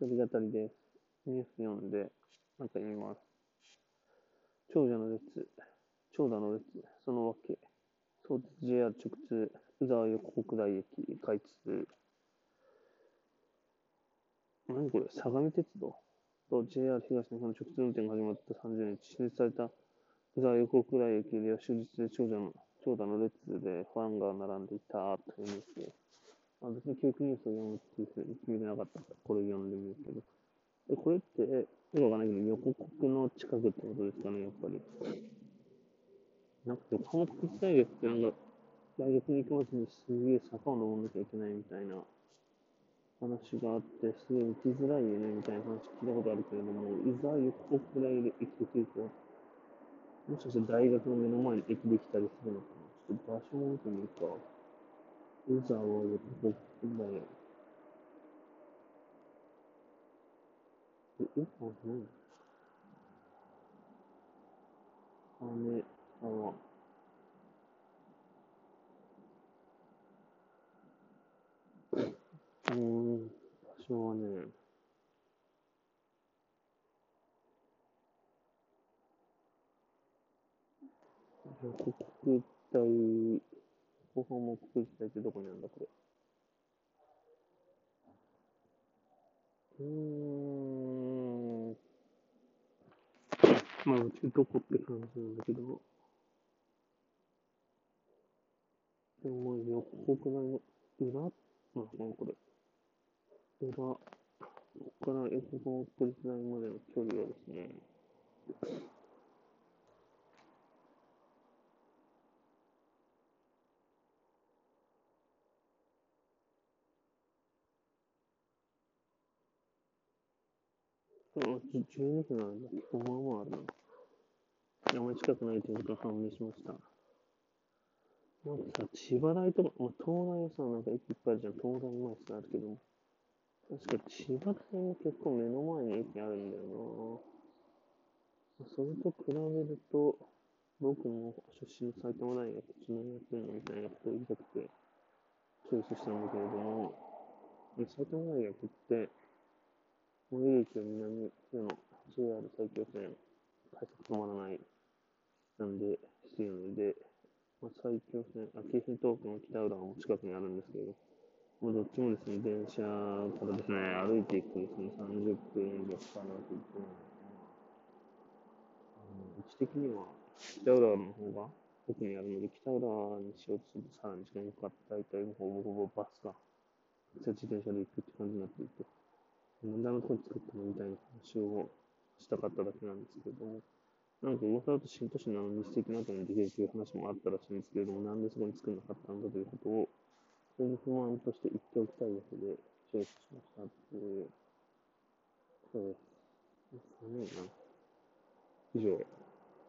一人語りで。ニュース読んで、なんか言います。長者の列、長蛇の列、そのわけ。相鉄 JR 直通、宇沢横国大駅開通。何これ？相模鉄道？と JR 東日本直通運転が始まった30日、新設された宇沢横国大駅では終日で長者の長蛇の列でファンが並んでいたというニュースです。あ別に教育ニュースを読むっていうふうに決めてなかったから、これ読んでみるけど。でこれって、よくわかんないけど、横国の近くってことですかね、やっぱり。なんか横浜国立大学ってなんか、大学に行くまでにすげえ坂を登んなきゃいけないみたいな話があって、すげえ行きづらいよね、みたいな話聞いたことあるけれども、いざ横国大で行くというと、もしかして大学の目の前に駅できたりするのかな？ちょっと場所を見てみるか。宇沢横国大学。え、え、あ、何羽沢。うーん、場所はね、横国大、横浜国立大ってどこにあるんだ、これ。うーん。まあ、うちどこって感じなんだけど。でも、横国大の裏？なのかな、これ。裏。ここから横浜国立大までの距離はですね、あ、12分なん。だ。結構まあまああるな。あまり近くないということ判明しました。なん。かさ、千葉大とか、まあ、東大はさ、なん。か駅いっぱいあるじゃん。東大前しあるけども。確か千葉大も結構目の前に駅あるん。だよな。それと比べると、僕の出身の埼玉大学、何やってん。のみたいなことを言いたくて、チョイスしたん。だけれども、埼玉大学って、最寄り駅は南での JR 埼京線、快速止まらない。なんで、必要なので、まあ、埼京線、あ、京浜東京の北浦も近くにあるんですけど、もうどっちもですね、電車からですね、歩いていくとですね、30分以上かかるわけですね。位置的には、北浦の方が奥にあるので、北浦にしようとするとさらに時間がかかって、大体ほぼほぼバスが、自転車で行くって感じになっていて、問題のとこに作ったのみたいな話をしたかっただけなんですけども、なんか噂だと新都市なのに素敵な後にできるという話もあったらしいんですけれども、なんでそこに作らなかったのかということを、そういう不満として言っておきたいわけで、チェイスしましたっていう、そうです。寒いな。以上。